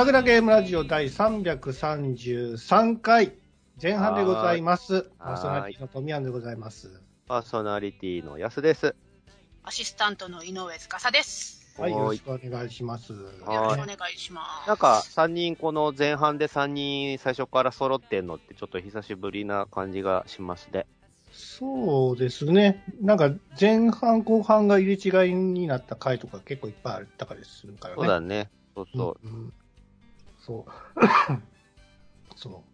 グダグダゲームラジオ第333回前半でございます。パはーソナリティの富山でございます。パーソナリティの安です。アシスタントの井上司です。はい、よろしくお願いします。よはいろしくお願いします。なんか、3人、この前半で3人最初から揃ってんのってちょっと久しぶりな感じがしますね。そうですね。なんか前半後半が入れ違いになった回とか結構いっぱいあったからするからね。そうだね。そうそう。うんうんそう。そ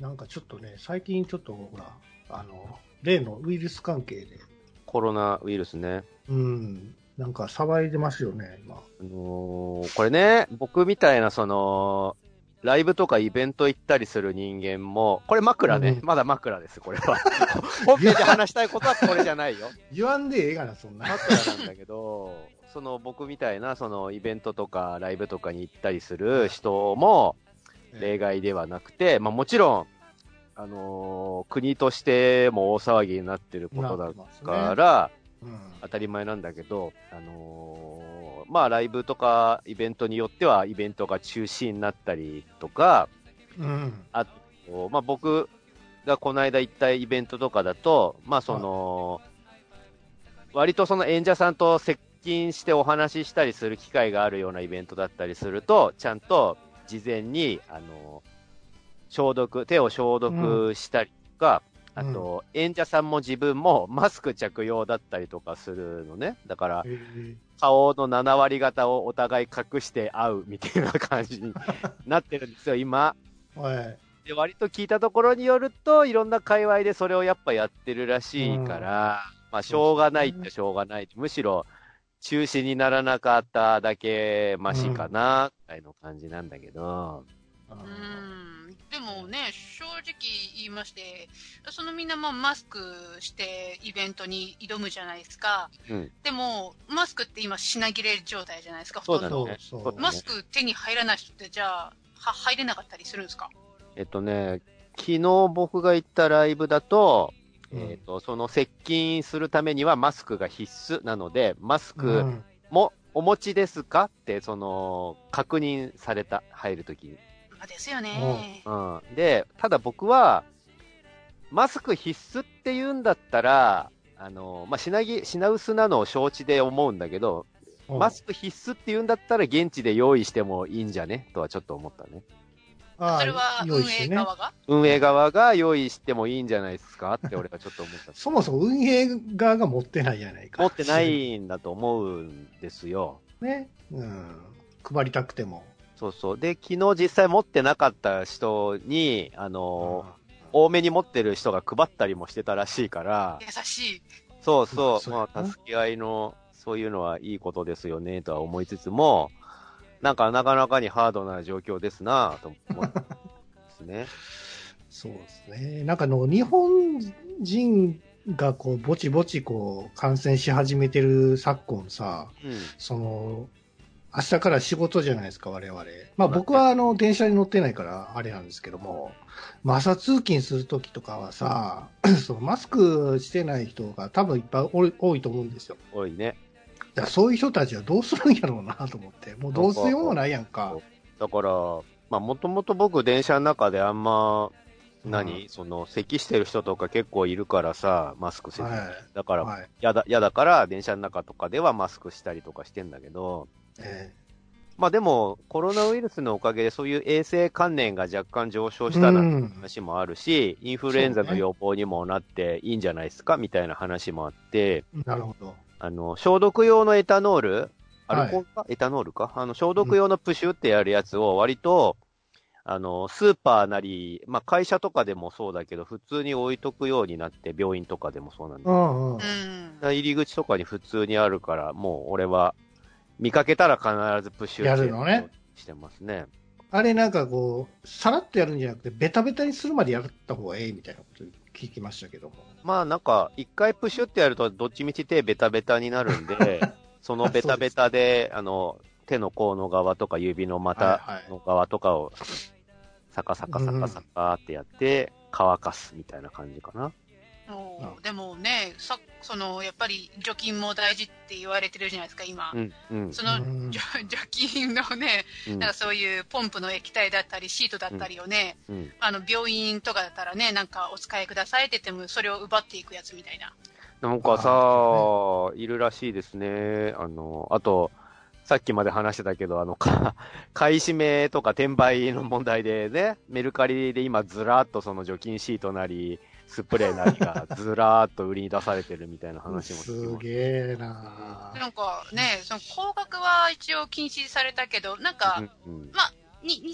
う。なんかちょっとね、最近ちょっとほら、あの、例のウイルス関係で、コロナウイルスね。うん、なんか騒いでますよね、今。あのーこれね、僕みたいなその、ライブとかイベント行ったりする人間も、これ枕ね。うんまだ枕です、これは。本編で話したいことはこれじゃないよ。言わんでええがな、そんな。枕なんだけど、その僕みたいなそのイベントとかライブとかに行ったりする人も例外ではなくて、まあもちろん、あのー国としても大騒ぎになってることだから、うん。当たり前なんだけど、あのーまあライブとかイベントによってはイベントが中止になったりとか、うん。あと、まあ僕がこの間行ったイベントとかだと、まあその、割とその演者さんと接近してお話ししたりする機会があるようなイベントだったりすると、ちゃんと事前に、あの、消毒、手を消毒したりとか、うんあと、演者さんも自分もマスク着用だったりとかするのね。だから、えー顔の7割方をお互い隠して会うみたいな感じに なってるんですよ、今。はい。で、割と聞いたところによると、いろんな界隈でそれをやっぱやってるらしいから、まあ、しょうがないってしょうがない。むしろ、中止にならなかっただけマシかな、ぐらいの感じなんだけど、あうーん。でもね、正直言いまして、そのみんなもマスクしてイベントに挑むじゃないですか。うん。でも、マスクって今品切れ状態じゃないですか、ほとんど。そうだね。マスク手に入らない人ってじゃあ、は入れなかったりするんですか？えっとね、昨日僕が行ったライブだと、うんえっと、その接近するためにはマスクが必須なので、マスうクんもお持ちですかって、その、確認された、入るときに。あですよね。うん。で、ただ僕は、マスク必須って言うんだったら、あの、まあ、品ぎ、品薄なのを承知で思うんだけど、マスク必須って言うんだったら現地で用意してもいいんじゃね？とはちょっと思ったね。あそれは運営側が、運営側が用意してもいいんじゃないですかって俺はちょっと思った。そもそも運営側が持ってないじゃないか。持ってな。いんだと思うんですよ。ね。うん。配りたくても。そうそう。で、昨日実際持ってなかった人に、あの、多めに持ってる人が配ったりもしてたらしいから、優しい。そうそう、まあ、助け合いの、そういうのはいいことですよね、とは思いつつも、なんかなかなかにハードな状況ですなと思ってですね。そうですね。なんかあの、日本人がこう、ぼちぼちこう、感染し始めてる昨今さ、うん。その、明日から仕事じゃないですか、我々。まあ僕はあの、電車に乗ってないから、あれなんですけども、まあ朝通勤するときとかはさ、そのマスクしてない人が多分いっぱい多い多いと思うんですよ。多いね。だそういう人たちはどうするんやろうなと思って。もうどうするようもないやんか。だから、まあ、もともと僕電車の中であんま、何、うんその、咳してる人とか結構いるからさ、マスクせずに。はいだから、はい。やだ、やだから電車の中とかではマスクしたりとかしてんだけど、えまあでも、コロナウイルスのおかげでそういう衛生観念が若干上昇したなんて話もあるし、インフルエンザの予防にもなっていいんじゃないですかみたいな話もあって、えなるほど。あの、消毒用のエタノール、アルコールか、エタノールか？あの、消毒用のプシュってやるやつを割と、あの、スーパーなり、まあ会社とかでもそうだけど、普通に置いとくようになって、病院とかでもそうなんだうんうん。うん。入り口とかに普通にあるから、もう俺は見かけたら必ずプッシュやるのねしてますね。あれなんかこう、さらっとやるんじゃなくて、ベタベタにするまでやった方がええみたいなこと聞きましたけども。まあなんか、一回プッシュってやるとどっちみち手ベタベタになるんで、そのベタベタで、あの、手の甲の側とか指の股の側とかを、サカサカサカサカってやって、乾かすみたいな感じかな。おーでもね、さそのやっぱり除菌も大事って言われてるじゃないですか、今。うん、うん。そのうん除 除菌のね、うんなんかそういうポンプの液体だったり、シートだったりをね、うんあの病院とかだったらね、なんかお使いくださいって言っても、それを奪っていくやつみたいな。なんかさ、あいるらしいですね。あの、あと、さっきまで話してたけど、あの、か買い占めとか転売の問題でね、メルカリで今ずらーっとその除菌シートなり、スプレーなりがずらーっと売りに出されてるみたいな話も聞きすます。げえななんかね、その高額は一応禁止されたけど、なんか、うんうんに2000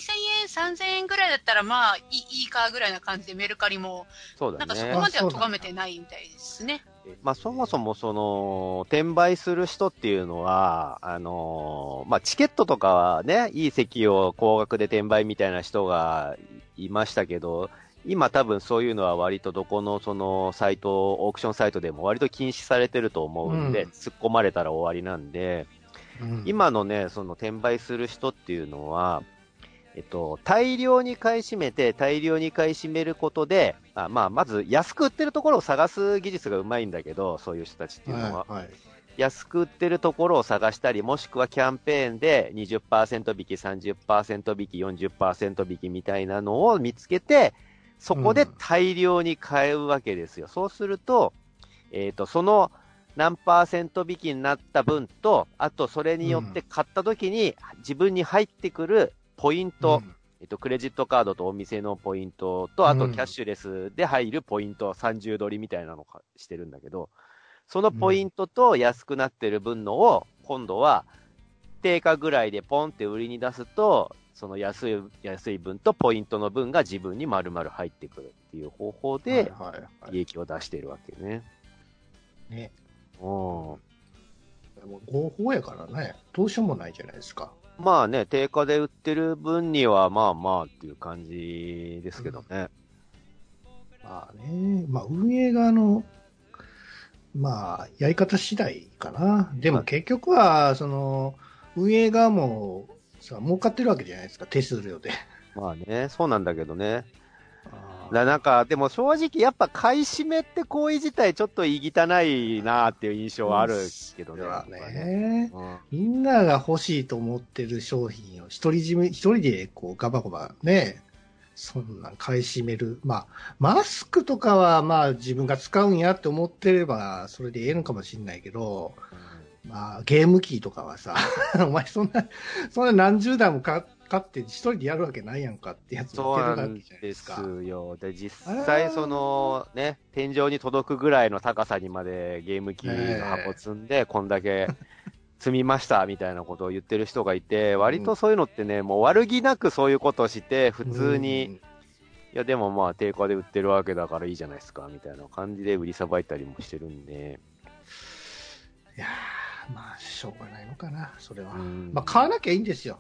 円、3000円ぐらいだったら、まあいいいいかぐらいな感じでメルカリも、そうだねなんかそこ。までは咎めてないみたいですね。まあそもそもその、転売する人っていうのは、あのーまあチケットとかはね、いい席を高額で転売みたいな人がいましたけど、今多分そういうのは割とどこのそのサイト、オークションサイトでも割と禁止されてると思うんで、うん突っ込まれたら終わりなんで、うん今のね、その転売する人っていうのは、えっと、大量に買い占めて、大量に買い占めることで、あまあ、まず安く売ってるところを探す技術がうまいんだけど、そういう人たちっていうのは。はいはい安く売ってるところを探したり、もしくはキャンペーンで20%引き、30%引き、40%引きみたいなのを見つけて、そこで大量に買うわけですよ。そうすると、えっ、と、その何パーセント引きになった分と、あとそれによって買った時に自分に入ってくるポイント、うん。えっと、クレジットカードとお店のポイントと、あとうんキャッシュレスで入るポイント、30取りみたいなのをしてるんだけど、そのポイントと安くなってる分のを、今度は、定価ぐらいでポンって売りに出すと、その安い、安い分とポイントの分が自分に丸々入ってくるっていう方法で、利益を出しているわけね。ねうん。でも合法やからね、どうしようもないじゃないですか。まあね、定価で売ってる分には、まあまあっていう感じですけどね。まあね、まあ運営側の、まあ、やり方次第かな。でも結局は、その、運営側もさ、儲かってるわけじゃないですか、手数料で。まあね、そうなんだけどね。あだなんか、でも正直やっぱ買い占めって行為自体ちょっと言い汚いなっていう印象はあるけどね。ね、うんみんなが欲しいと思ってる商品を独り占め、一人でこうガバガバね、そんなん買い占める。まあ、マスクとかはまあ自分が使うんやって思ってればそれでええのかもしれないけど、まあゲーム機とかはさ、お前そんな、そんな何十台も買買って一人でやるわけないやんかってやつそうがなん出るわけじゃないでですよ。で、実あ際そのね、天井に届くぐらいの高さにまでゲーム機の箱積んで、こんだけ 積みましたみたいなことを言ってる人がいて、割とそういうのってね、もう悪気なくそういうことをして、普通に、いやでもまあ定価で売ってるわけだからいいじゃないですか、みたいな感じで売りさばいたりもしてるんで。いやーまあ、しょうがないのかな、それは。うんまあ、買わなきゃいいんですよ。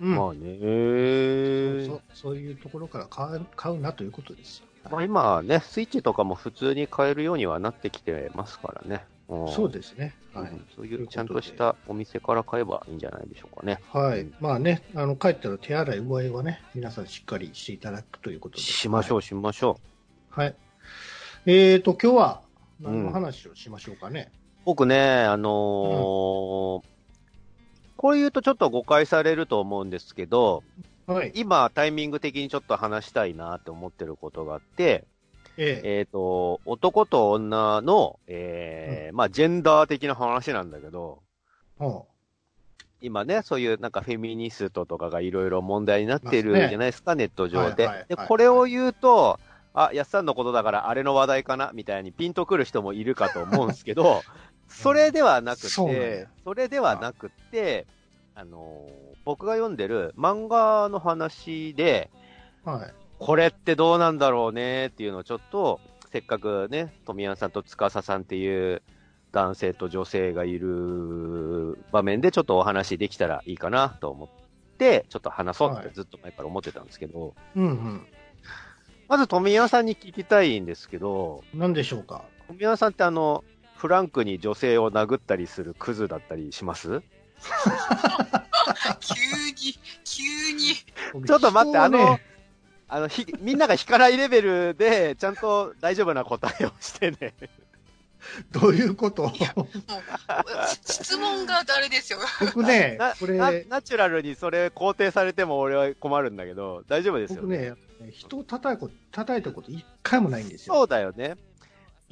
うん。まあね、そうそういうところから買う買うなということですよ。まあ今ね、スイッチとかも普通に買えるようにはなってきてますからね。うんそうですね。はい。うんそうといううちゃんとしたお店から買えばいいんじゃないでしょうかね。はい。うんまあね、あの、帰ったら手洗い、うがいはね、皆さんしっかりしていただくということで。しましょう、しましょう。はい。はい。えーと、今日は何の話をしましょうかね。僕ね、あのーこれ言うとちょっと誤解されると思うんですけど、はい。今タイミング的にちょっと話したいなって思ってることがあって、ええ。えっ、と、男と女の、えーまあ、ジェンダー的な話なんだけど、ほ今ね、そういうなんかフェミニストとかがいろいろ問題になってるじゃないですか、ネット上で。で、はいはいはい。これを言うと、あ、やっさんのことだからあれの話題かなみたいにピンとくる人もいるかと思うんですけど、それではなくそうなんそれではなくて、あのー僕が読んでる漫画の話で、う。はい。これってどうなんだろうねっていうのをちょっと、せっかくね、富山さんと司さんっていう男性と女性がいる場面でちょっとお話できたらいいかなと思って、ちょっと話そうってずっと前から思ってたんですけど、うんまず富山さんに聞きたいんですけど、うん。何でしょうか？富山さんってあの、フランクに女性を殴ったりするクズだったりします？急に、急に。ちょっと待って、あのあの、ひ、みんなが引かないレベルで、ちゃんと大丈夫な答えをしてね。どういうこと？質問が誰ですよ。僕ね な、これ、なナチュラルにそれ肯定されても俺は困るんだけど、大丈夫ですよ僕ね、人を叩いこと叩いたこと一回もないんですよ。そうだよね。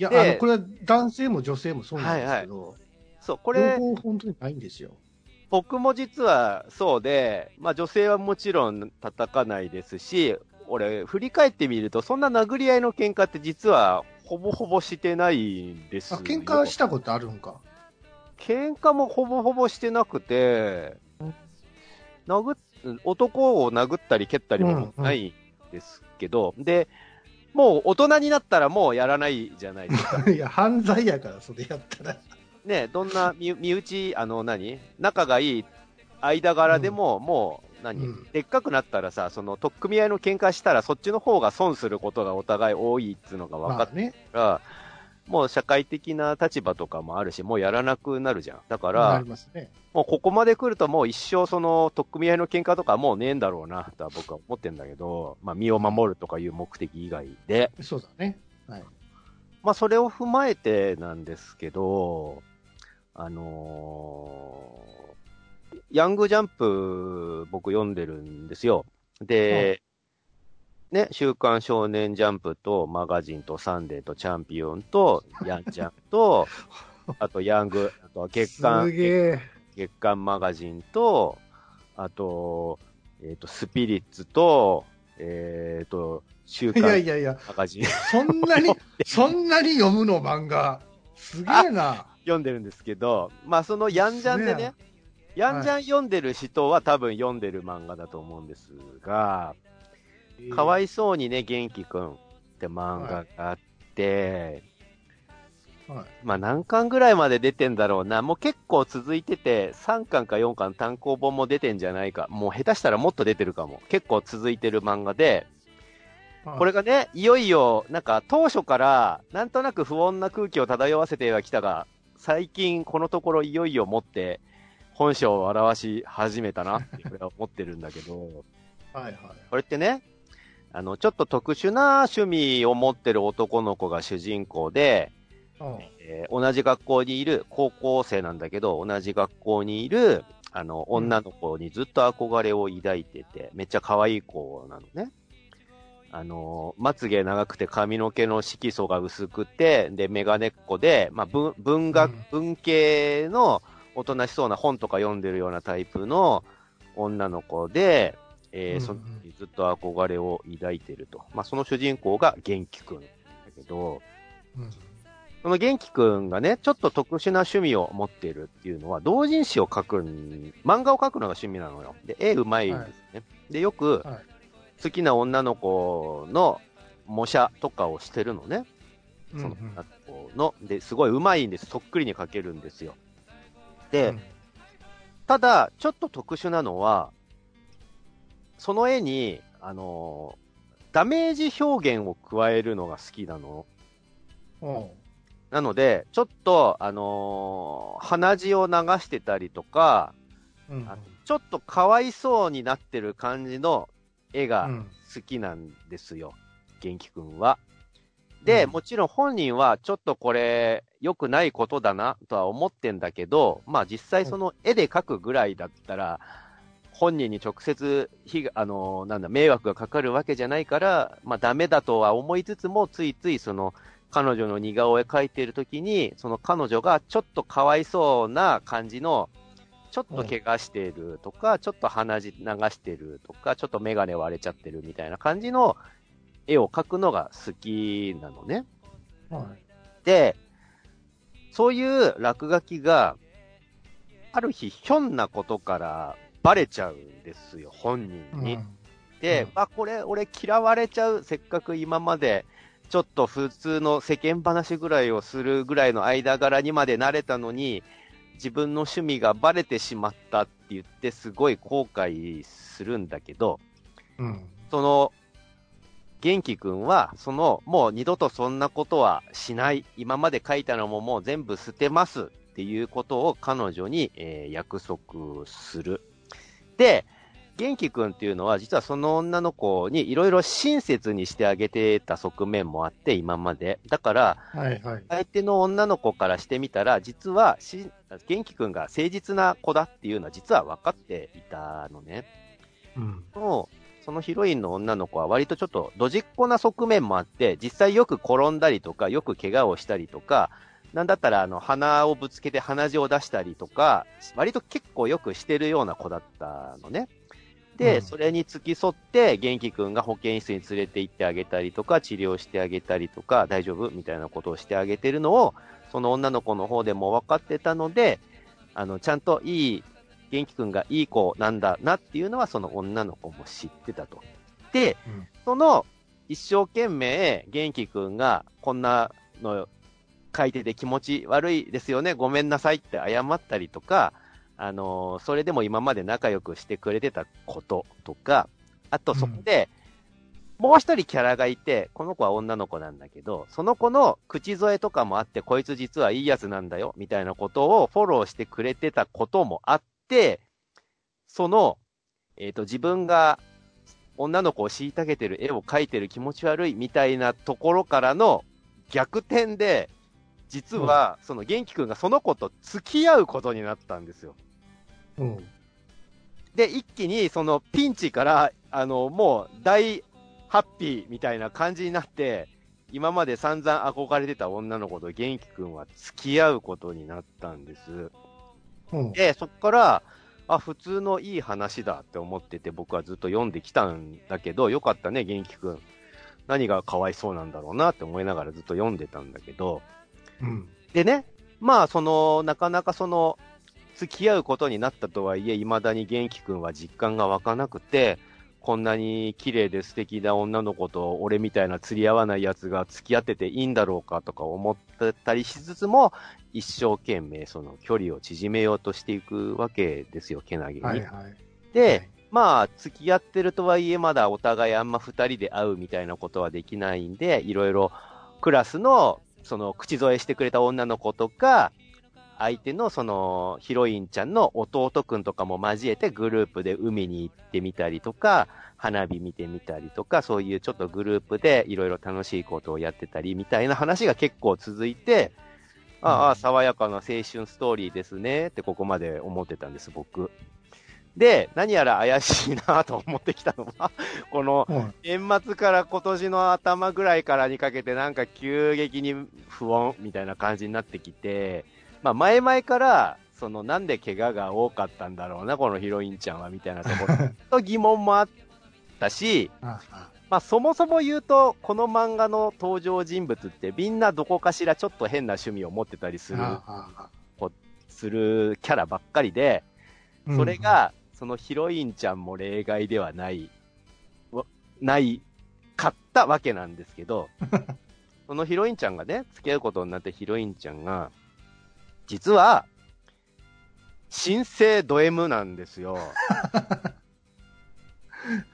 いや、であの、これは男性も女性もそうなんですけど、そう、これ、両方本当にないんですよ。僕も実はそうで、まあ女性はもちろん叩かないですし、俺、振り返ってみると、そんな殴り合いの喧嘩って実はほぼほぼしてないんですあ、よ。喧嘩したことあるんか？喧嘩もほぼほぼしてなくて、殴っ男を殴ったり蹴ったりもないんですけど、で、もう大人になったらもうやらないじゃないですか。いや、犯罪やから、それやったら。ね、どんな身身内、あの何、仲がいい間柄でも、もう何、うんでっかくなったらさ、その取っ組み合いの喧嘩したら、そっちの方が損することがお互い多いっていうのが分かっまあね。もう社会的な立場とかもあるし、もうやらなくなるじゃん。だかならり、ますね。もうここまで来るともう一生その取っ組み合いの喧嘩とかもうねえんだろうな、とは僕は思ってんだけど、まあ身を守るとかいう目的以外で、そうだね。はい。まあそれを踏まえてなんですけど、あのーヤングジャンプ僕読んでるんですよ。で、ね、週刊少年ジャンプとマガジンとサンデーとチャンピオンと ヤンジャンと、あとヤング、あとは月す刊。月刊マガジンと、あと、えっ、と、スピリッツと、えっ、と、週いや刊いやいや、マガジンそんなに、そんなに読むの、漫画。すげえな。読んでるんですけど、まあそのヤンジャンでね、ヤンジャン読んでる人は多分読んでる漫画だと思うんですが、かわいいそうにね、元気くんって漫画があって、はい。まあ何巻ぐらいまで出てんだろうな。もう結構続いてて、3巻か4巻単行本も出てんじゃないか。もう下手したらもっと出てるかも。結構続いてる漫画で、これがね、いよいよ、なんか当初から、なんとなく不穏な空気を漂わせてはきたが、最近このところいよいよ持って、本性を表し始めたなって、これは思ってるんだけど、はいはい。これってね、あの、ちょっと特殊な趣味を持ってる男の子が主人公で、うん。えー同じ学校にいる高校生なんだけど、同じ学校にいる、あの、女の子にずっと憧れを抱いてて、めっちゃ可愛い子なのね。あの、まつげ長くて髪の毛の色素が薄くて、で、メガネっ子で、まあ、文、文学、うん。文系のおとなしそうな本とか読んでるようなタイプの女の子で、えーうんそのずっと憧れを抱いてると。まあ、その主人公が元気くんだけど、うんその元気くんがね、ちょっと特殊な趣味を持っているっていうのは、同人誌を書くん、漫画を描くのが趣味なのよ。で、絵うまいんですね。で、よくはい、好きな女の子の模写とかをしてるのね。うんその女の子の。で、すごいうまいんです。そっくりに描けるんですよ。で、うんただ、ちょっと特殊なのは、その絵に、あのーダメージ表現を加えるのが好きなの。うん。なので、ちょっと、あのー鼻血を流してたりとか、うん。あちょっとかわいそうになってる感じの絵がうん。好きなんですよ、元気くんは。で、うん。もちろん本人はちょっとこれ良くないことだなとは思ってんだけど、まあ実際その絵で描くぐらいだったら、本人に直接被害、あの、なんだ、迷惑がかかるわけじゃないから、まあダメだとは思いつつも、ついついその、彼女の似顔絵描いてるときに、その彼女がちょっとかわいそうな感じの、ちょっと怪我してるとか、ちょっと鼻血流してるとか、ちょっとメガネ割れちゃってるみたいな感じの絵を描くのが好きなのね。はいで、そういう落書きが、ある日、ひょんなことからバレちゃうんですよ、本人に。うんで、うんあ、これ、俺嫌われちゃう。せっかく今まで、ちょっと普通の世間話ぐらいをするぐらいの間柄にまで慣れたのに、自分の趣味がバレてしまったって言って、すごい後悔するんだけど、うんその、元気くんは、その、もう二度とそんなことはしない。今まで書いたのももう全部捨てますっていうことを彼女に、えー約束する。で、元気くんっていうのは、実はその女の子にいろいろ親切にしてあげてた側面もあって、今まで。だから、はいはい。相手の女の子からしてみたら、実はし、元気くんが誠実な子だっていうのは実は分かっていたのね。うん。のそのヒロインの女の子は割とちょっとドジっ子な側面もあって、実際よく転んだりとか、よく怪我をしたりとか、なんだったらあの鼻をぶつけて鼻血を出したりとか、割と結構よくしてるような子だったのね。で、うんそれに付き添って、元気くんが保健室に連れて行ってあげたりとか、治療してあげたりとか、大丈夫みたいなことをしてあげてるのを、その女の子の方でも分かってたので、あの、ちゃんといい元気くんがいい子なんだなっていうのはその女の子も知ってたと。で、うんその一生懸命元気くんがこんなの書いてて気持ち悪いですよね、ごめんなさいって謝ったりとか、あのーそれでも今まで仲良くしてくれてたこととか、あとそこで、もう一人キャラがいて、この子は女の子なんだけど、その子の口添えとかもあって、こいつ実はいいやつなんだよ、みたいなことをフォローしてくれてたこともあって、その、えっ、と、自分が女の子を虐げてる絵を描いてる気持ち悪いみたいなところからの逆転で、実は、その元気くんがその子と付き合うことになったんですよ。うん。で、一気にそのピンチから、あの、もう大ハッピーみたいな感じになって、今まで散々憧れてた女の子と元気くんは付き合うことになったんです。うん。で、そっから、あ、普通のいい話だって思ってて僕はずっと読んできたんだけど、よかったね、元気くん。何がかわいそうなんだろうなって思いながらずっと読んでたんだけど、うん。でね、まあ、その、なかなかその、付き合うことになったとはいえ、未だに元気くんは実感が湧かなくて、こんなに綺麗で素敵な女の子と俺みたいな釣り合わない奴が付き合ってていいんだろうかとか思ってたりしつつも、一生懸命その距離を縮めようとしていくわけですよ、けなげに。はいはい。で、まあ、付き合ってるとはいえ、まだお互いあんま二人で会うみたいなことはできないんで、いろいろクラスの、その、口添えしてくれた女の子とか、相手のその、ヒロインちゃんの弟くんとかも交えてグループで海に行ってみたりとか、花火見てみたりとか、そういうちょっとグループでいろいろ楽しいことをやってたりみたいな話が結構続いて、ああ、爽やかな青春ストーリーですねってここまで思ってたんです、僕。で、何やら怪しいなと思ってきたのは、このうん。年末から今年の頭ぐらいからにかけてなんか急激に不穏みたいな感じになってきて、まあ前々から、そのなんで怪我が多かったんだろうな、このヒロインちゃんはみたいなところと疑問もあったし、まあそもそも言うと、この漫画の登場人物ってみんなどこかしらちょっと変な趣味を持ってたりする、するキャラばっかりで、うん。それが、そのヒロインちゃんも例外ではない、わない、かったわけなんですけど、そのヒロインちゃんがね、付き合うことになってヒロインちゃんが、実は、新生ド M なんですよ。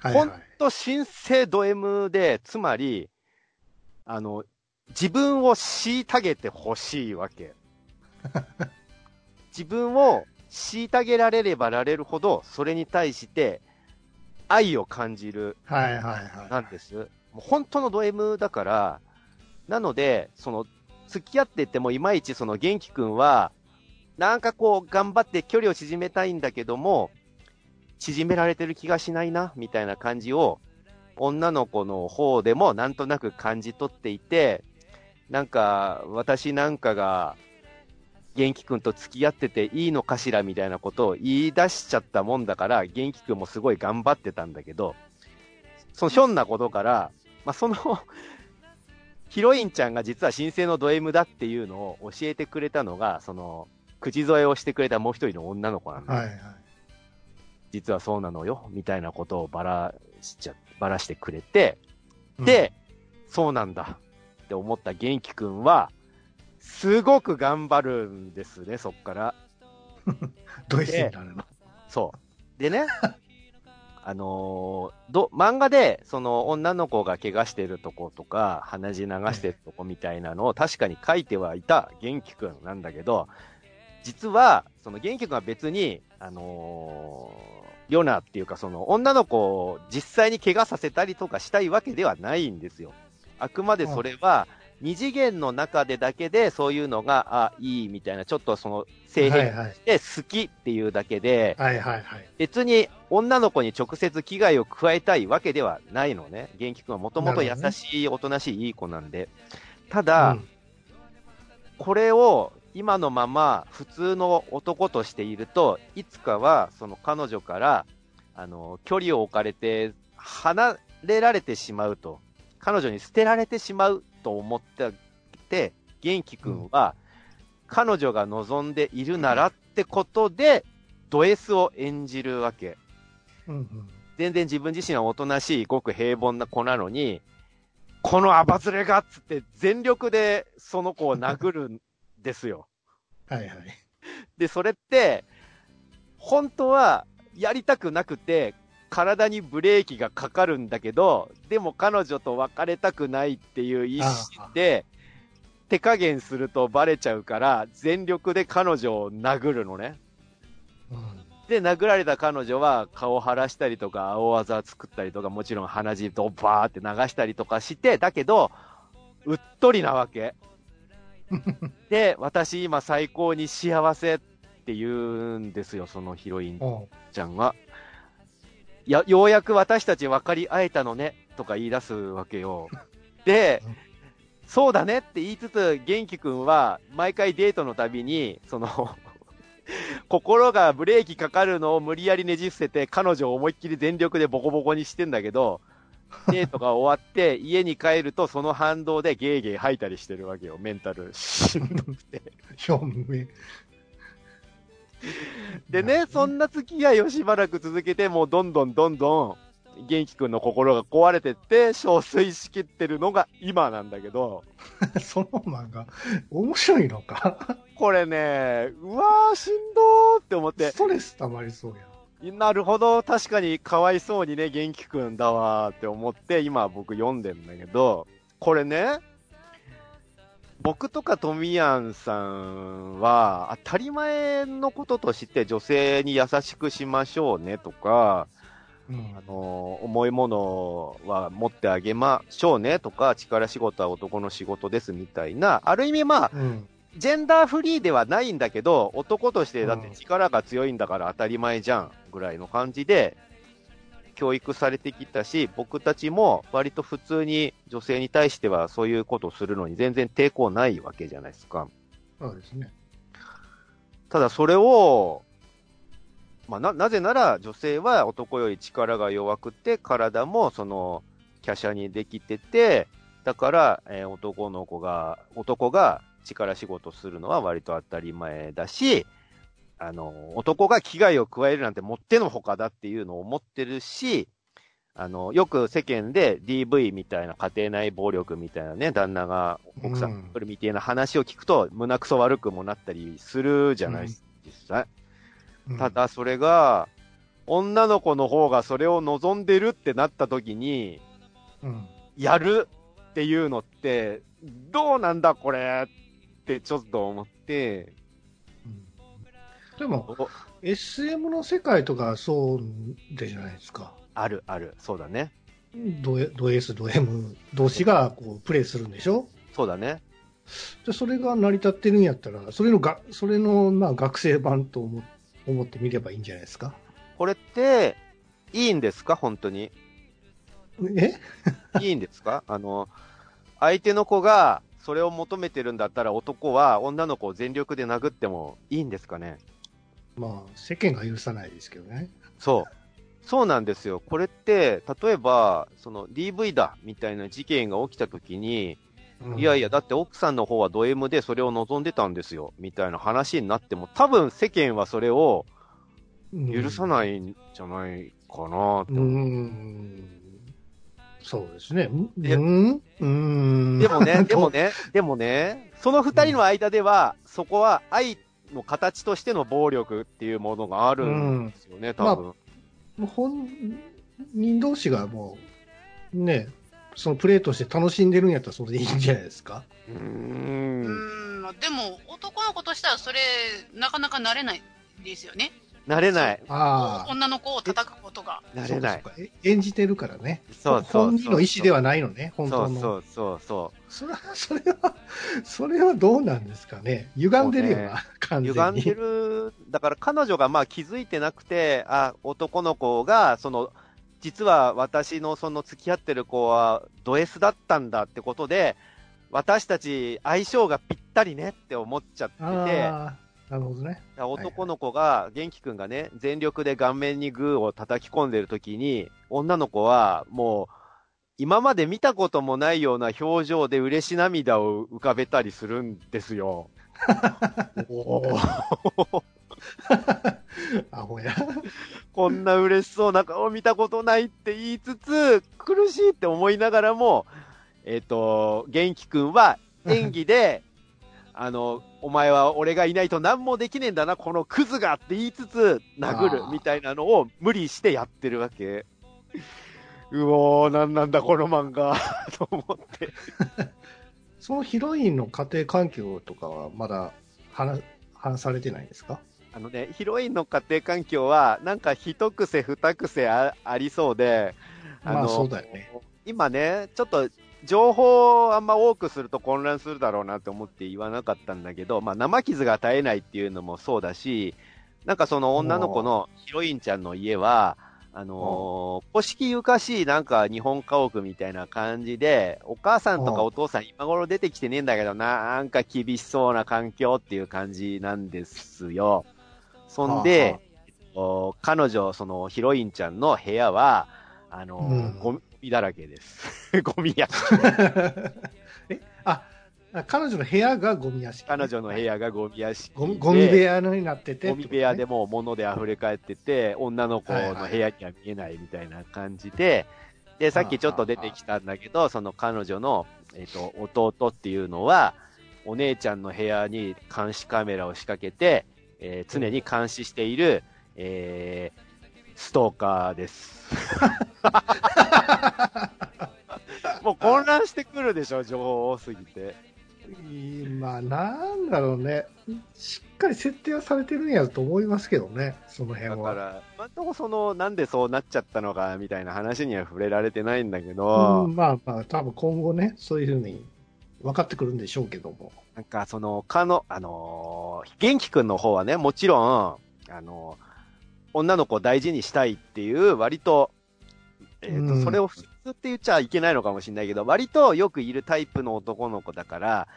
はいほんと新生ド M で、つまり、あの、自分を虐げてほしいわけ。自分を虐げられればられるほど、それに対して愛を感じるはいはいはい。なんです。もう本当のド M だから、なので、その、付き合っててもいまいちその元気くんは、なんかこう頑張って距離を縮めたいんだけども、縮められてる気がしないな、みたいな感じを、女の子の方でもなんとなく感じ取っていて、なんか、私なんかが、元気くんと付き合ってていいのかしらみたいなことを言い出しちゃったもんだから、元気くんもすごい頑張ってたんだけど、そのひょんなことから、まあ、その、ヒロインちゃんが実は神聖のド M だっていうのを教えてくれたのが、その、口添えをしてくれたもう一人の女の子なんだ。はいはい。実はそうなのよ、みたいなことをばらしちゃ、ばらしてくれて、うん、で、そうなんだって思った元気くんは、すごく頑張るんですね、そっから。ドイツになるの。そう。でね、あのーど、漫画で、その女の子が怪我してるとことか、鼻血流してるとこみたいなのを確かに書いてはいた元気くんなんだけど、実は、その元気くんは別に、あのーよなっていうか、その女の子を実際に怪我させたりとかしたいわけではないんですよ。あくまでそれは、二次元の中でだけでそういうのが、あ、いいみたいな、ちょっとその、性はいはい。で好きっていうだけで、はいはいはい。別に女の子に直接危害を加えたいわけではないのね。元気くんはもともと優しい、おとなしいいい子なんで。ただ、うんこれを今のまま普通の男としていると、いつかはその彼女から、あの、距離を置かれて、離れられてしまうと。彼女に捨てられてしまうと思ってて、元気くんは、彼女が望んでいるならってことで、ド S を演じるわけ。全然自分自身はおとなしい、ごく平凡な子なのに、このアバズレがっつって全力でその子を殴るんですよ。はいはい。で、それって、本当はやりたくなくて、体にブレーキがかかるんだけど、でも彼女と別れたくないっていう意思で、手加減するとバレちゃうから、全力で彼女を殴るのね。うんで、殴られた彼女は顔を腫らしたりとか、青あざ作ったりとか、もちろん鼻血とバーって流したりとかして、だけど、うっとりなわけ。で、私今最高に幸せって言うんですよ、そのヒロインちゃんが。いや、ようやく私たち分かり合えたのね、とか言い出すわけよ。でうん、そうだねって言いつつ、元気くんは毎回デートのたびに、その、心がブレーキかかるのを無理やりねじ伏せて、彼女を思いっきり全力でボコボコにしてんだけど、デートが終わって家に帰るとその反動でゲーゲー吐いたりしてるわけよ、メンタルしんどくて。でね、そんな付き合いをしばらく続けて、もうどんどんどんどん、元気くんの心が壊れてって、憔悴しきってるのが今なんだけど、その漫画、面白いのか？これね、うわー、しんどーって思って。ス、トレス溜まりそうや。なるほど、確かにかわいそうにね、元気くんだわーって思って、今僕読んでんだけど、これね、僕とかトミヤンさんは、当たり前のこととして女性に優しくしましょうねとか、うんあの、重いものは持ってあげましょうねとか、力仕事は男の仕事ですみたいな、ある意味まあ、うん。ジェンダーフリーではないんだけど、男としてだって力が強いんだから当たり前じゃん、ぐらいの感じで、教育されてきたし、僕たちも割と普通に女性に対してはそういうことをするのに全然抵抗ないわけじゃないですか。そうですね。ただそれを、まあ、な、なぜなら女性は男より力が弱くて、体もその、華奢にできてて、だから、えー男の子が、男が力仕事するのは割と当たり前だし、あの、男が危害を加えるなんてもってのほかだっていうのを思ってるし、あの、よく世間で DV みたいな家庭内暴力みたいなね、旦那が奥さんに来るみたいな話を聞くと、胸くそ悪くもなったりするじゃないですか、実際。うんた、だそれが、女の子の方がそれを望んでるってなった時に、うん。やるっていうのって、どうなんだこれってちょっと思って、うんでも、お SM の世界とかそうでじゃないですか。あるある、そうだね。ド S ド S、ド M 同士がこうプレイするんでしょ？そうだね。でそれが成り立ってるんやったら、それのが、それの、まあ、学生版と思思ってみればいいんじゃないですか？これって、いいんですか？本当に。え？いいんですか？あの、相手の子がそれを求めてるんだったら男は女の子を全力で殴ってもいいんですかね？まあ、世間が許さないですけどね。そう。そうなんですよ。これって、例えば、その DV だみたいな事件が起きたときに、うんいやいや、だって奥さんの方はド M でそれを望んでたんですよ、みたいな話になっても、多分世間はそれを許さないんじゃないかなってう思う。ん。そうですね。でうんうん。でもね、でもね、でもね、その二人の間では、そこは愛の形としての暴力っていうものがあるんですよね、多分。もう本人同士がもう、ね、そのプレーとして楽しんでるんやったらそれでいいんじゃないですか。うー。うんん、でも男の子としてはそれ、なかなか慣れないですよね。なれない。ああ。女の子を叩くことが。なれない演じてるからね。そうそう本人の意思ではないのね、本そ当の。うそうそうそそれは、それは、それはどうなんですかね。歪んでるよな、完う。全に。歪んでる。だから彼女がまあ気づいてなくて、あ、男の子が、その、実は私のその付き合ってる子はド S だったんだってことで、私たち相性がぴったりねって思っちゃってて、なるほどね。男の子が、元気くんがね、全力で顔面にグーを叩き込んでるときに、女の子はもう、今まで見たこともないような表情で嬉し涙を浮かべたりするんですよ。アホや。こんな嬉しそうな顔見たことないって言いつつ、苦しいって思いながらも、えっ、と、元気くんは演技で、あの、お前は俺がいないと何もできねえんだな、このクズがって言いつつ、殴るみたいなのを無理してやってるわけ。うおー、なんなんだこの漫画、と思って。そのヒロインの家庭環境とかはまだ話、話されてないんですか？あのね、ヒロインの家庭環境は、なんか一癖二癖あありそうで、まあそうだよね。今ね、ちょっと情報をあんま多くすると混乱するだろうなと思って言わなかったんだけど、まあ生傷が絶えないっていうのもそうだし、なんかその女の子のヒロインちゃんの家は、あのー、古式ゆかしいなんか日本家屋みたいな感じで、お母さんとかお父さん今頃出てきてねえんだけど、なんか厳しそうな環境っていう感じなんですよ。そんで、お彼女、そのヒロインちゃんの部屋は、あのーうん。ゴミだらけです。ゴミ屋敷。えあ、あ彼女の部屋がゴミ屋敷、彼女の部屋がゴミ屋敷で。ゴミ部屋になってて、ゴミ部屋でも。物で溢れ返ってて、女の子の部屋には見えないみたいな感じで、で、さっきちょっと出てきたんだけど、その彼女の、えっ、と、弟っていうのは、お姉ちゃんの部屋に監視カメラを仕掛けて、えー常に監視している、えーストーカーです。もう混乱してくるでしょ、情報多すぎて。まあ、なんだろうね。しっかり設定はされてるんやと思いますけどね、その辺は。だから、まあ、とこその、なんでそうなっちゃったのか、みたいな話には触れられてないんだけど、うん、まあまあ、多分今後ね、そういうふうに分かってくるんでしょうけども。なんか、その、かの、あのー元気くんの方はね、もちろん、あのー女の子を大事にしたいっていう、割と、えっ、と、うんそれを普通って言っちゃいけないのかもしれないけど、割とよくいるタイプの男の子だから、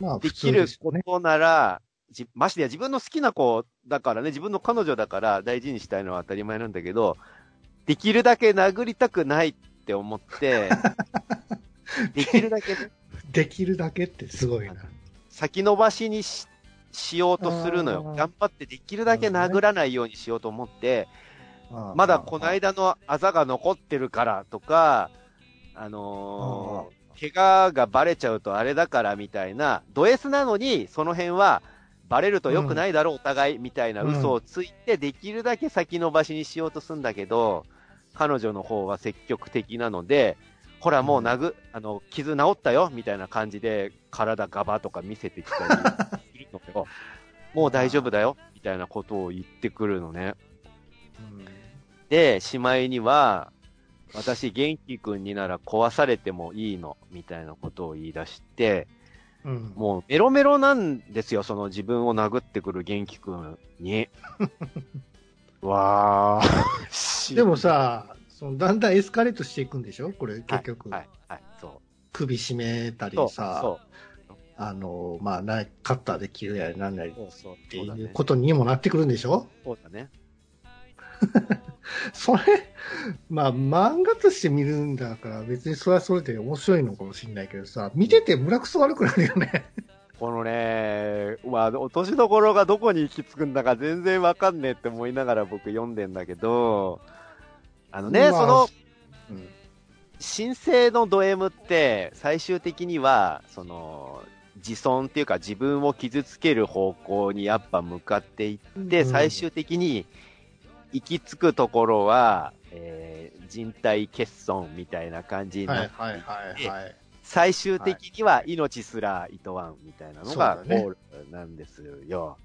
まあ、で普通きるこ。となら、じましてや自分の好きな子だからね、自分の彼女だから大事にしたいのは当たり前なんだけど、できるだけ殴りたくないって思って、できるだけね、できるだけってすごいな。先延ばしにししようとするのよ。頑張ってできるだけ殴らないようにしようと思って、まだこの間のあざが残ってるからとか、あのー怪我がバレちゃうとあれだからみたいな、ド S なのに、その辺は、バレると良くないだろう、お互い、みたいな嘘をついて、できるだけ先延ばしにしようとするんだけど、彼女の方は積極的なので、ほら、もう殴、あの、傷治ったよ、みたいな感じで、体ガバとか見せてきたり のよ。もう大丈夫だよ、みたいなことを言ってくるのね。で、しまいには、私、元気くんになら壊されてもいいの、みたいなことを言い出して、うん。もうメロメロなんですよ、その自分を殴ってくる元気くんに。わー。でも、さ、そのだんだんエスカレートしていくんでしょ？これ、結局。はい、はい、そう。首絞めたりそう、さ、そあの、まあ、なカッターで切るやりなんなりう、っ。ていう。ことにもなってくるんでしょ？そうだね。それ、まあ、漫画として見るんだから、別にそれはそれで面白いのかもしれないけどさ、見てて胸くそ悪くなるよね。このね、まあ、落としどころがどこに行き着くんだか全然わかんねえって思いながら僕読んでんだけど、あのね、まあその、うん申請のド M って、最終的には、その、自尊っていうか自分を傷つける方向にやっぱ向かっていって、うん。最終的に行き着くところは、えー人体欠損みたいな感じになって、はい。最終的には命すら厭わんみたいなのがゴールなんですよ。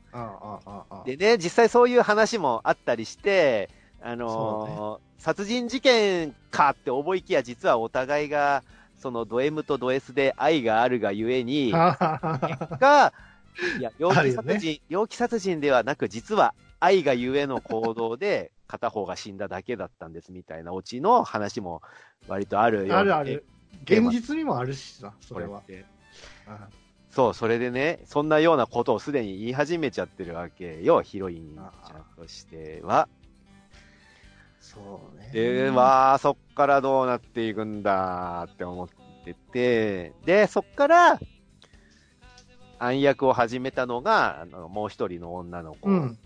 でね、実際そういう話もあったりして、あのー殺人事件かって思いきや、実はお互いが、そのド M とド S で愛があるがゆえに、が、いや、容あるよね疑殺人、容疑殺人ではなく、実は愛がゆえの行動で、片方が死んだだけだったんですみたいなオチの話も割とあるよあるある。現実にもあるしさ、それは。これそう、それでね、そんなようなことをすでに言い始めちゃってるわけよ、ヒロインちゃんとしては。そうね。で、まあ、そっからどうなっていくんだって思ってて、で、そっから、暗躍を始めたのが、あのもう一人の女の子うん。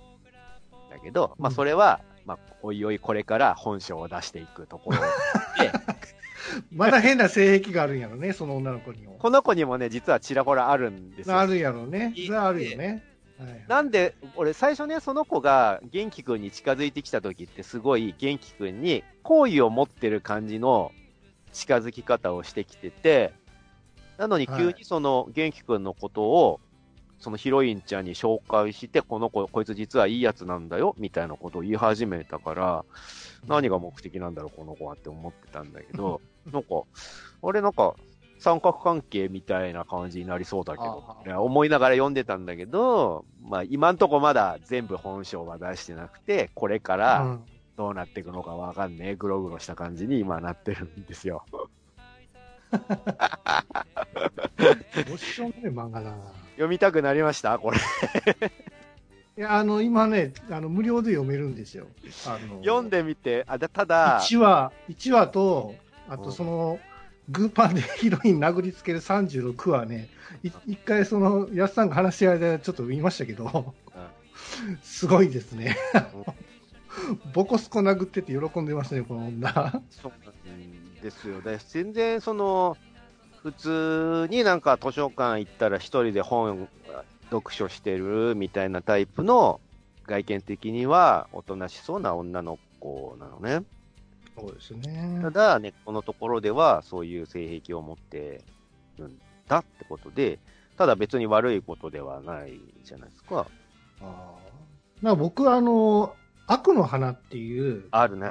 だけど、まあ、うんそれは、まあ、おいおいこれから本性を出していくところで、まだ変な性癖があるんやろね、その女の子にも。この子にもね、実はちらほらあるんですよ。あるんやろね。それはあるよね。はいなんで、俺最初ね、その子が元気くんに近づいてきた時ってすごい元気くんに好意を持ってる感じの近づき方をしてきてて、なのに急にその元気くんのことを、そのヒロインちゃんに紹介して、この子、こいつ実はいいやつなんだよ、みたいなことを言い始めたから、何が目的なんだろう、この子はって思ってたんだけど、なんか、あれなんか、三角関係みたいな感じになりそうだけどあ、あいや思いながら読んでたんだけど、まあ今んとこまだ全部本性は出してなくて、これかうらんどうなっていくのかわかんねえ、グログロした感じに今なってるんですよ。面白いね、漫画だな。読みたくなりました？これ。いや、あの、今ね、あの、無料で読めるんですよ。あの、読んでみて、あ、だただ、1話、一話と、あとうんその、グーパンでヒロイン殴りつける36話ね、一回その、安さんが話してる間ちょっと見ましたけど、すごいですね。ボコスコ殴ってて喜んでますね、この女。そうですよ。で全然その、普通になんか図書館行ったら一人で本読書してるみたいなタイプの外見的にはおとなしそうな女の子なのね。そうですねた。だ、ね、このところではそういう性癖を持ってるんだってことで、ただ別に悪いことではないじゃないですか。あーなんか僕はあの、悪の花っていう、あるね。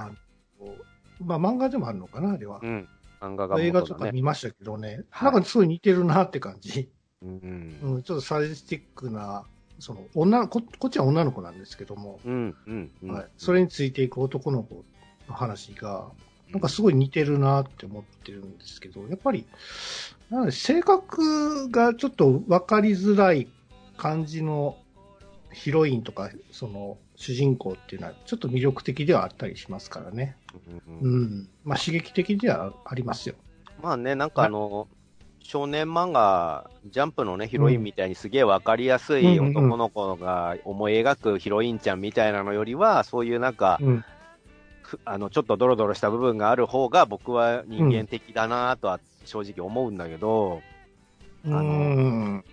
まあ漫画でもあるのかな、あれは。うん。漫画が映画と。か見ましたけどね、はいなんかすごい似てるなって感じ。うん。うん、ちょっとサディスティックな、その女のこ、こっちは女の子なんですけども、うん。うん。うん。はい、それについていく男の子の話が、なんかすごい似てるなって思ってるんですけど、やっぱり、なんで性格がちょっと分かりづらい感じのヒロインとか、その主人公っていうのはちょっと魅力的ではあったりしますからね。うん。まあ刺激的ではありますよ。まあね、なんかあの、少年漫画、ジャンプのね、ヒロインみたいにすげえわかりやすい男の子が思い描くヒロインちゃんみたいなのよりは、そういうなんか、うん。ふあの、ちょっとドロドロした部分がある方が僕は人間的だなとは正直思うんだけど、うのん。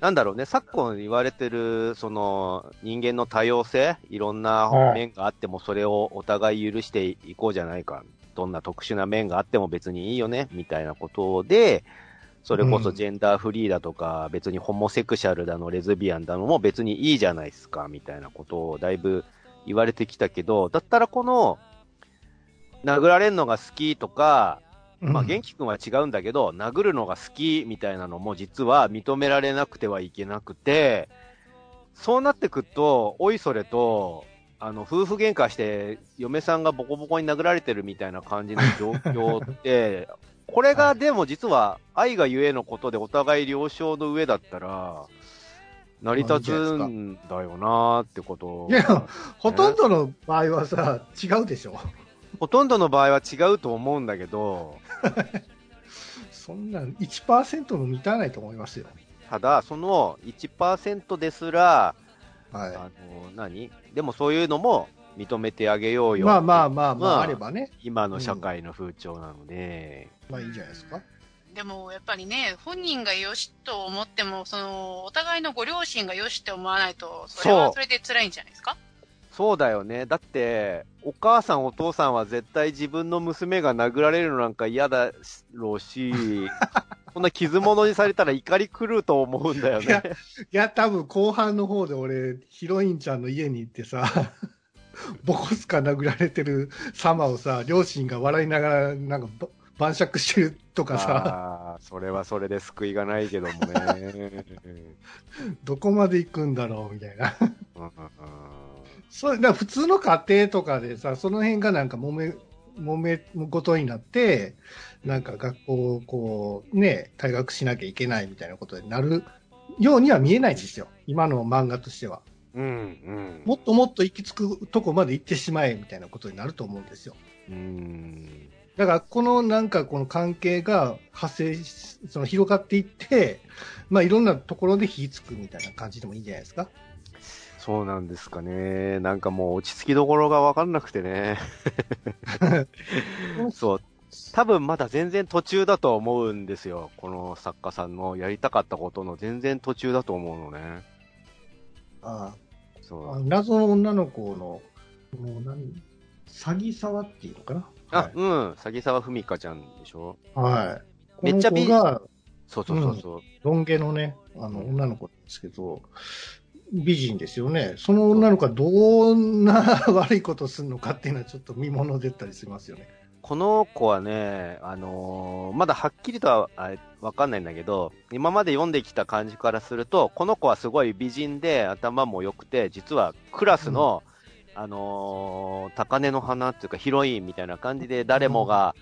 なんだろうね、昨今言われてる、その、人間の多様性、いろんなはい面があっても、それをお互い許していこうじゃないか。どんな特殊な面があっても別にいいよね、みたいなことで、それこそジェンダーフリーだとか、別にホモセクシャルだの、レズビアンだのも別にいいじゃないですか、みたいなことをだいぶ言われてきたけど、だったらこの、殴られるのが好きとか、まあ、元気くんは違うんだけど、殴るのが好きみたいなのも実は認められなくてはいけなくて、そうなってくと、おいそれと、あの、夫婦喧嘩して、嫁さんがボコボコに殴られてるみたいな感じの状況って、これがでも実は愛がゆえのことでお互い了承の上だったら、成り立つんだよなーってこと。いや、ほとんどの場合はさ、違うでしょ。ほとんどの場合は違うと思うんだけど、そんなん1%も満たないと思いますよ。ただ、その1%ですら、はあの、何？でもそういうのも認めてあげようい。よ。まあまあまあまあ、まああればね。今の社会の風潮なので、まあいいんじゃないですか。でも、やっぱりね、本人がよしと思っても、その、お互いのご両親がよしって思わないと、それはそれで辛いんじゃないですか？そうだよね。だって、お母さんお父さんは絶対自分の娘が殴られるのなんか嫌だろうし、こんな傷物にされたら怒り狂うと思うんだよいやね。いや、多分後半の方で俺、ヒロインちゃんの家に行ってさ、ボコスカ殴られてる様をさ、両親が笑いながら、なんかば晩酌してるとかさ、それはそれで救いがないけどもね。どこまで行くんだろうみたいな。うんうんそう、だ普通の家庭とかでさ、その辺がなんか揉め、揉め事になって、なんか学校をこう、ね、退学しなきゃいけないみたいなことになるようには見えないんですよ。今の漫画としては。うんうん。もっともっと行き着くとこまで行ってしまえみたいなことになると思うんですよ。うん。だから、このなんかこの関係が発生し、その広がっていって、まあいろんなところで火つくみたいな感じでもいいんじゃないですか。そうなんですかね。なんかもう落ち着きどころがわかんなくてね。そう。多分まだ全然途中だと思うんですよ。この作家さんのやりたかったことの全然途中だと思うのね。あそう。あ謎の女の子の、もう何、詐欺沢っていうのかな？あ、うん。詐沢文香ちゃんでしょ？はい。はい。めっちゃ美この子が、そうそうそうそう。ロン毛のね、あの、うん女の子ですけど、美人ですよね。その女の子はどんな悪いことするのかっていうのはちょっと見物出たりしますよね。この子はね、あのーまだはっきりとはあわかんないんだけど、今まで読んできた感じからすると、この子はすごい美人で頭も良くて、実はクラスの、あのー高嶺の花っていうかヒロインみたいな感じで誰もが、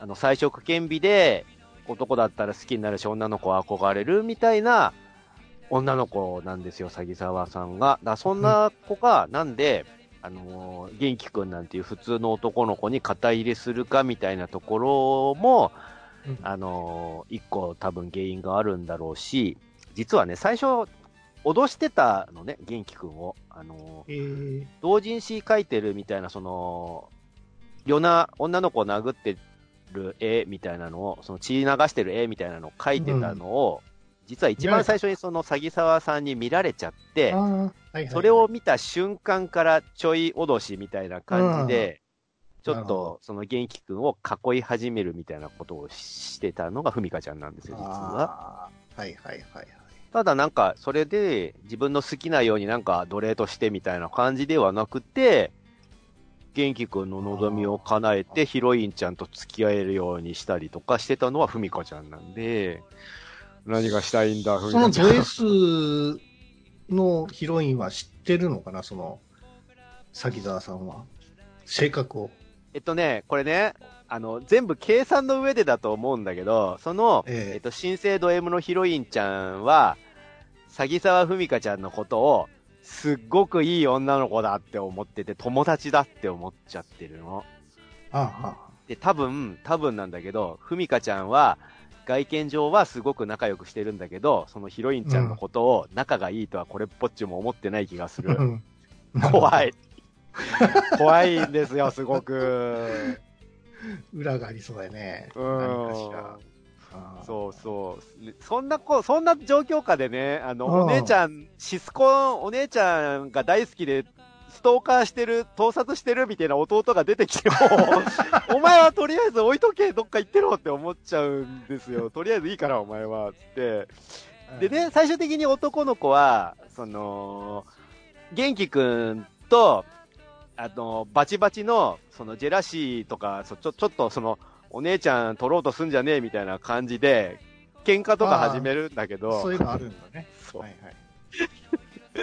あの、最初兼美で男だったら好きになるし女の子は憧れるみたいな女の子なんですよ、詐欺沢さんが。だそんな子がなんで、あのー元気くんなんていう普通の男の子に肩入れするかみたいなところも、うんあのー一個多分原因があるんだろうし、実はね、最初、脅してたのね、元気くんを。あのーえー、同人誌書いてるみたいな、その、夜な、女の子を殴ってる絵みたいなのを、その血流してる絵みたいなのを書いてたのを、実は一番最初にその詐欺沢さんに見られちゃってはいはいそれを見た瞬間からちょい脅しみたいな感じで、ちょっとその元気くんを囲い始めるみたいなことをしてたのがふみかちゃんなんですよ、実は。はいはいはい。ただなんか、それで自分の好きなようになんか奴隷としてみたいな感じではなくて、元気くんの望みを叶えてヒロインちゃんと付き合えるようにしたりとかしてたのはふみかちゃんなんで、何がしたいんだ、ふみそのかちゃん。ド S のヒロインは知ってるのかな？その、崎沢さんは。性格を。えっとね、これね、あの、全部計算の上でだと思うんだけど、その、えええっと、新生ド M のヒロインちゃんは、詐欺沢ふみかちゃんのことを、すっごくいい女の子だって思ってて、友達だって思っちゃってるの。ああ、で、多分、多分なんだけど、ふみかちゃんは、外見上はすごく仲良くしてるんだけど、そのヒロインちゃんのことを仲がいいとはこれっぽっちも思ってない気がする。うん怖い。怖いんですよ、すごく。裏がありそうやね。う何かしらん。そうそう。ねそんな子、そんな状況下でね、あの、うんお姉ちゃん、シスコン、お姉ちゃんが大好きで、ストーカーしてる、盗撮してるみたいな弟が出てきても、お前はとりあえず置いとけ、どっか行ってろって思っちゃうんですよ。とりあえずいいから、お前は、つって。でね、最終的に男の子は、その、元気くんと、あの、バチバチの、その、ジェラシーとか、そちょ、ちょっとその、お姉ちゃん取ろうとすんじゃねえみたいな感じで、喧嘩とか始めるんだけど、そういうのあるんだね。そうはいはい。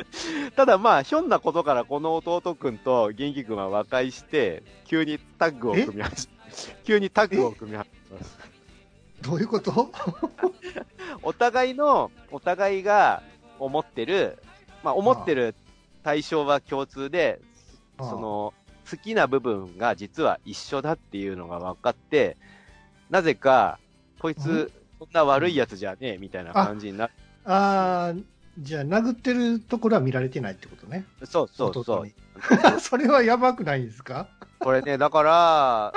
ただまあ、ひょんなことからこの弟くんと元気くんは和解して、急にタッグを組み始め、急にタッグを組み始めます。どういうこと？お互いの、お互いが思ってる、まあ思ってる対象は共通で、ああ。その、好きな部分が実は一緒だっていうのが分かって、なぜか、こいつ、そんな悪いやつじゃねえ、みたいな感じになる。ああ、じゃあ、殴ってるところは見られてないってことね。そうそうそう。それはやばくないですか？これね、だから、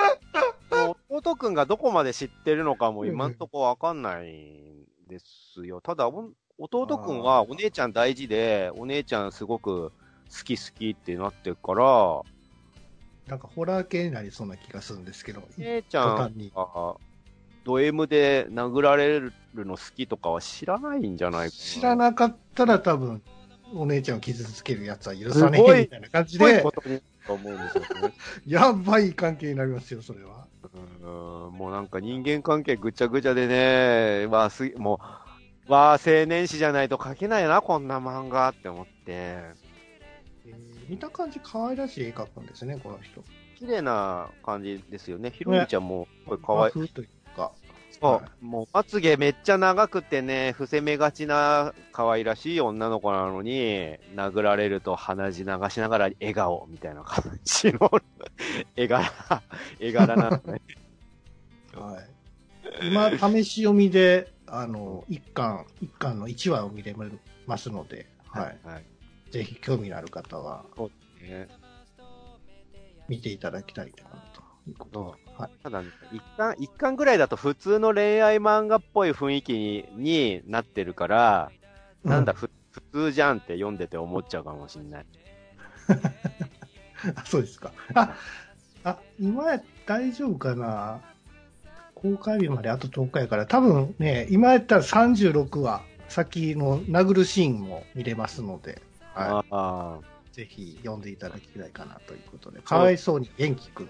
弟くんがどこまで知ってるのかも今んとこわかんないんですよ。ただ、お弟くんはお姉ちゃん大事で、お姉ちゃんすごく好き好きってなってるから、なんかホラー系になりそうな気がするんですけど。姉ちゃん途端にがド M で殴られるの好きとかは知らないんじゃないかな。知らなかったら多分、お姉ちゃんを傷つけるやつは許さねえみたいな感じですごいこ、とにと思うんですよね。やばい関係になりますよ、それは。うんもうなんか人間関係ぐちゃぐちゃでね、わあ、す、もう、わあ、青年誌じゃないと書けないな、こんな漫画って思って。えー見た感じ可愛らしい絵描くんですね、この人。綺麗な感じですよね。ヒロインちゃんも、これ可愛い。和風というか。そう、はもう、まつげめっちゃ長くてね、伏せ目がちな可愛らしい女の子なのに、殴られると鼻血流しながら笑顔みたいな感じの絵柄、絵柄なのね。はい。今、試し読みで、あの、一巻、一巻の1話を見れますので、はい。はい。ぜひ興味のある方はね、見ていただきたいかなということで。はい。ただ、ね、一巻、一巻ぐらいだと普通の恋愛漫画っぽい雰囲気にになってるから、なんだ、ふ普通じゃんって読んでて思っちゃうかもしんない。あ、そうですか。あ、あ、今や大丈夫かな？公開日まであと10日やから、多分ね、今やったら36話、先の殴るシーンも見れますので、はあい。ぜひ読んでいただきたいかなということで、かわいそうに元気くん。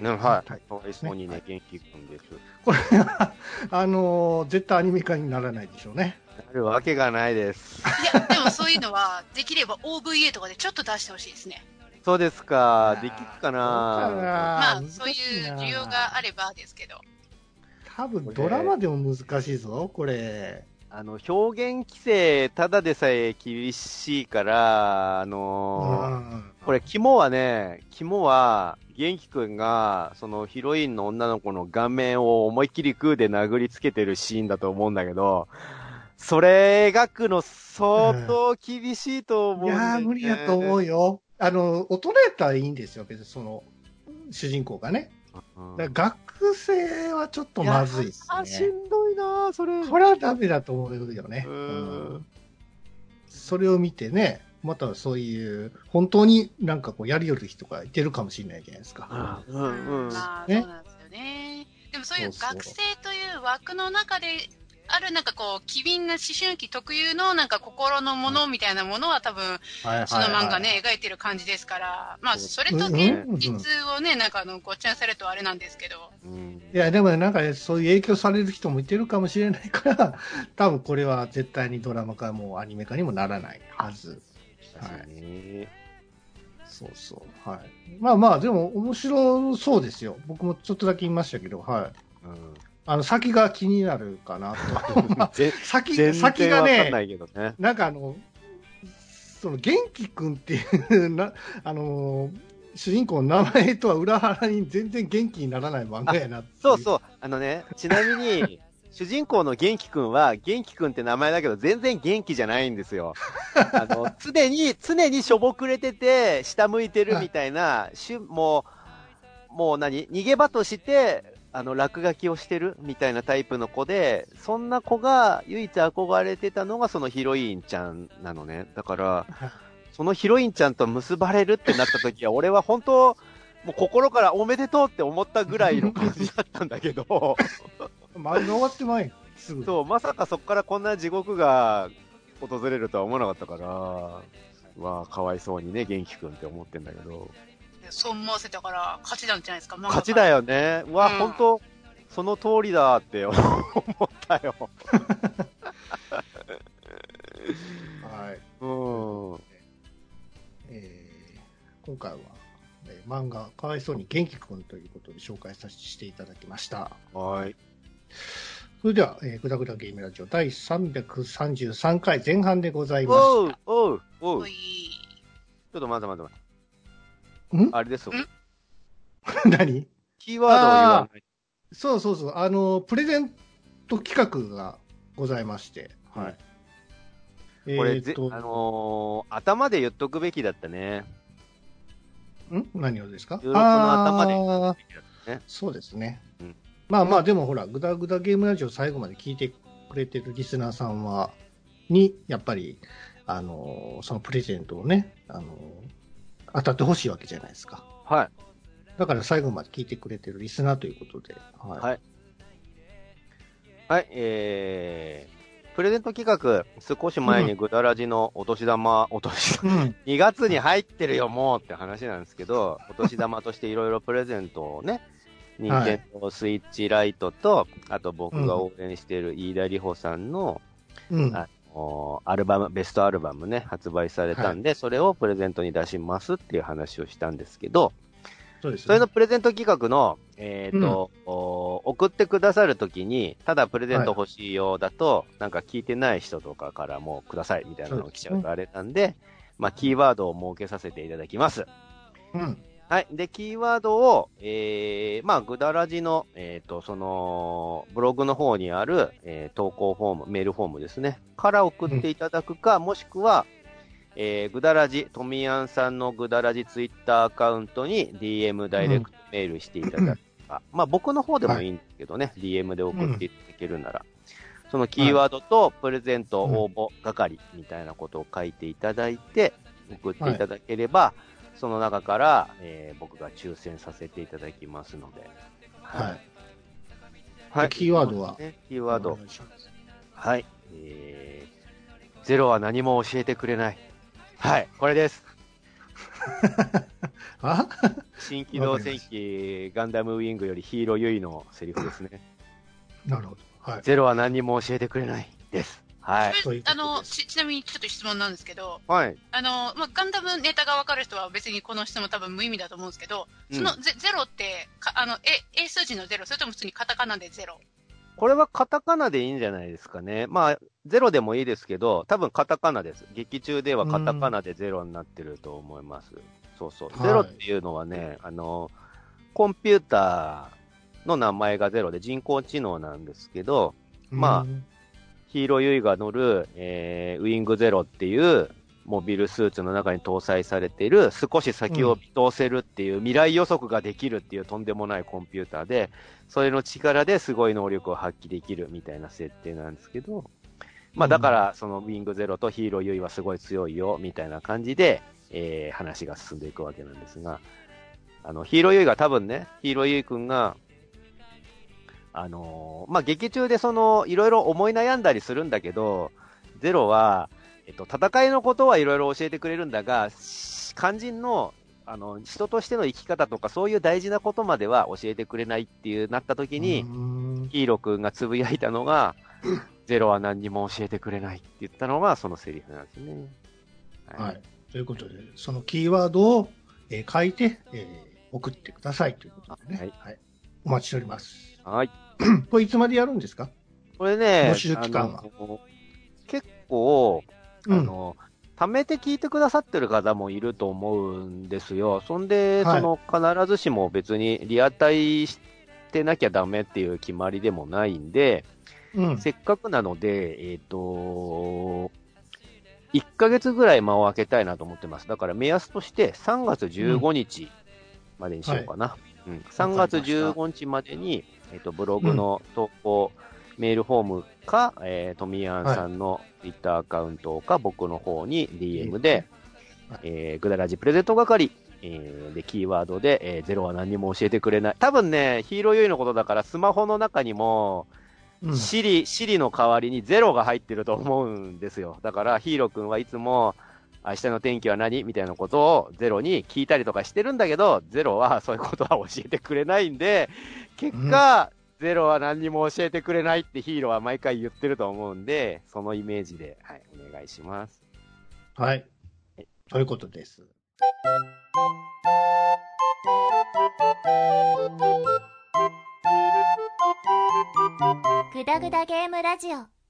はい。はいかわいそうにね、元気くんです。これは、あのー絶対アニメ化にならないでしょうね。なるわけがないです。いや、でもそういうのは、できれば OVA とかでちょっと出してほしいですね。そうですか。できるかなまあ、そういうな需要があればですけど。多分ドラマでも難しいぞ、これ。あの、表現規制、ただでさえ厳しいから、あうのーん。これ、肝はね、肝は、元気くんが、そのヒロインの女の子の顔面を思いっきりグーで殴りつけてるシーンだと思うんだけど、それ描くの相当厳しいと思いうやー、んだよね無理やと思うよ。あの、大人やったらいいんですよ、別にその、主人公がね。学生はちょっとまずいですあ、しね。んどいなそれ。これはダメだと思うよね。それを見てね、またそういう、本当になんかこうやりよる人がいてるかもしれないじゃないですか。うんうん。うなんですよね。でもそういう学生という枠の中であるなんかこう、機敏な思春期特有のなんか心のものみたいなものは多分、はいその漫画ね、描いてる感じですから、まあ、それと現実をね、なんかあの、ごっちゃにされるとあれなんですけど。うんいや、でもなんかねそういう影響される人もいてるかもしれないから、多分これは絶対にドラマ化もアニメ化にもならないはず。はい。ねそうそう。はい。まあまあ、でも面白そうですよ。僕もちょっとだけ言いましたけど、はい。うんあの、先が気になるかなと。ぜ 先、全先がね。なんかあの、その、元気くんっていう、な、あの、主人公の名前とは裏腹に全然元気にならない漫画やなそうそう。あのね、ちなみに、主人公の元気くんは、元気くんって名前だけど、全然元気じゃないんですよ。あの、常に、常にしょぼくれてて、下向いてるみたいな、しゅもう、もう何逃げ場として、あの、落書きをしてるみたいなタイプの子で、そんな子が唯一憧れてたのがそのヒロインちゃんなのね。だから、そのヒロインちゃんと結ばれるってなった時は、俺は本当、もう心からおめでとうって思ったぐらいの感じだったんだけど、漫画終わってまいん。すぐ。そう、まさかそこからこんな地獄が訪れるとは思わなかったから、わあ、かわいそうにね、元気くんって思ってんだけど。そう思わせたから、勝ちなんじゃないですか、勝ちだ。よね。うわ、うん本当その通りだって 思ったよ。はい。うん。えー今回は、えー漫画、かわいそうに元気くんということで紹介させていただきました。はい。それでは、えー、ぐだぐだゲームラジオ第333回前半でございましおう、おう、おう。ちょっと待って待って待って。ん？あれですよ。何？キーワードを言わない。そうそうそう、あの、プレゼント企画がございまして、はい。これ、えーっと、ぜあのー頭で言っとくべきだったね。ん？何をですか？の頭であー。ねそうですね。うん。まあまあ、でもほら、ぐだぐだゲームラジオ最後まで聞いてくれてるリスナーさんは、に、やっぱり、あのーそのプレゼントをね、あのー当たってほしいわけじゃないですか。はい。だから最後まで聞いてくれてるリスナーということで、はい。はいはい、えー、プレゼント企画、少し前にグダラジのお年玉、お年玉、うん。2月に入ってるよ、もうって話なんですけど、お年玉としていろいろプレゼントをね、任天堂スイッチライトと、あと僕が応援している飯田里穂さんの、うん。あのアルバム、ベストアルバムね、発売されたんで、それをプレゼントに出しますっていう話をしたんですけど、そうです、それのプレゼント企画の、えっ、と、お送ってくださるときに、ただプレゼント欲しいようだと、なんか聞いてない人とかからもくださいみたいなのが来ちゃうとあれなんで、まあ、キーワードを設けさせていただきます。うん。はい。で、キーワードを、えー、まあ、ぐだらじの、えっ、と、その、ブログの方にある、えー投稿フォーム、メールフォームですね。から送っていただくか、もしくは、えー、ぐだらじ、とみやんさんのぐだらじツイッターアカウントに DM ダイレクトメールしていただくか、まあ、僕の方でもい。いんですけどね、DM で送っていただけるなら、そのキーワードとプレゼント応募係みたいなことを書いていただいて、送っていただければ、その中から、えー僕が抽選させていただきますので。はい。はい。キーワードは？ねキーワードはい。えー、ゼロは何も教えてくれない。はい、これです。あ新機動戦記ガンダムウィングよりヒーローユイのセリフですね。なるほど。はい。ゼロは何も教えてくれない。です。はい。あの、ち、ちなみにちょっと質問なんですけど、はい。あの、まあ、ガンダムネタがわかる人は別にこの質問多分無意味だと思うんですけど、そのゼ,、ゼロって、かあの、え、英数字のゼロ、それとも普通にカタカナでゼロ？これはカタカナでいいんじゃないですかね。まあ、ゼロでもいいですけど、多分カタカナです。劇中ではカタカナでゼロになってると思います。そうそう。はいゼロっていうのはね、あの、コンピューターの名前がゼロで人工知能なんですけど、まあうんヒーローユイが乗る、えーウィングゼロっていうモビルスーツの中に搭載されている少し先を見通せるっていう、未来予測ができるっていうとんでもないコンピューターで、それの力ですごい能力を発揮できるみたいな設定なんですけど、まあだから、そのウィングゼロとヒーローユイはすごい強いよみたいな感じで、えー話が進んでいくわけなんですが、あの、ヒーローユイが多分ね、ヒーローユイ君が、あのーまあ、劇中でその、いろいろ思い悩んだりするんだけど、ゼロは、えっと、戦いのことはいろいろ教えてくれるんだが、し肝心の、あの、人としての生き方とか、そういう大事なことまでは教えてくれないっていうなった時に、うんヒーロー君がつぶやいたのが、ゼロは何にも教えてくれないって言ったのが、そのセリフなんですね。はい。ということで、そのキーワードを、えー書いて、えー送ってくださいということでね。はいお待ちしております。はい。これいつまでやるんですか？これね、募集期間は結構、あうん。の、貯めて聞いてくださってる方もいると思うんですよ。そんで、はいその、必ずしも別にリアタイしてなきゃダメっていう決まりでもないんで、うん。せっかくなので、えっ、と、1ヶ月ぐらい間を空けたいなと思ってます。だから目安として3月15日までにしようかな。うん3月15日までに、えっ、と、ブログの投稿、メールフォームか、えー、トミヤンさんのツイッターアカウントか、僕の方に DM で、はいえー、グダラジプレゼント係、えーで、キーワードで、えーゼロは何にも教えてくれない。多分ね、ヒーローユイのことだから、スマホの中にも、うん。シリ、シリの代わりにゼロが入ってると思うんですよ。だから、ヒーロー君はいつも、明日の天気は何？みたいなことをゼロに聞いたりとかしてるんだけど、ゼロはそういうことは教えてくれないんで、結果、ゼロは何にも教えてくれないってヒーローは毎回言ってると思うんで、そのイメージで、はい、お願いします。はい。ということです。グダグダゲームラジオ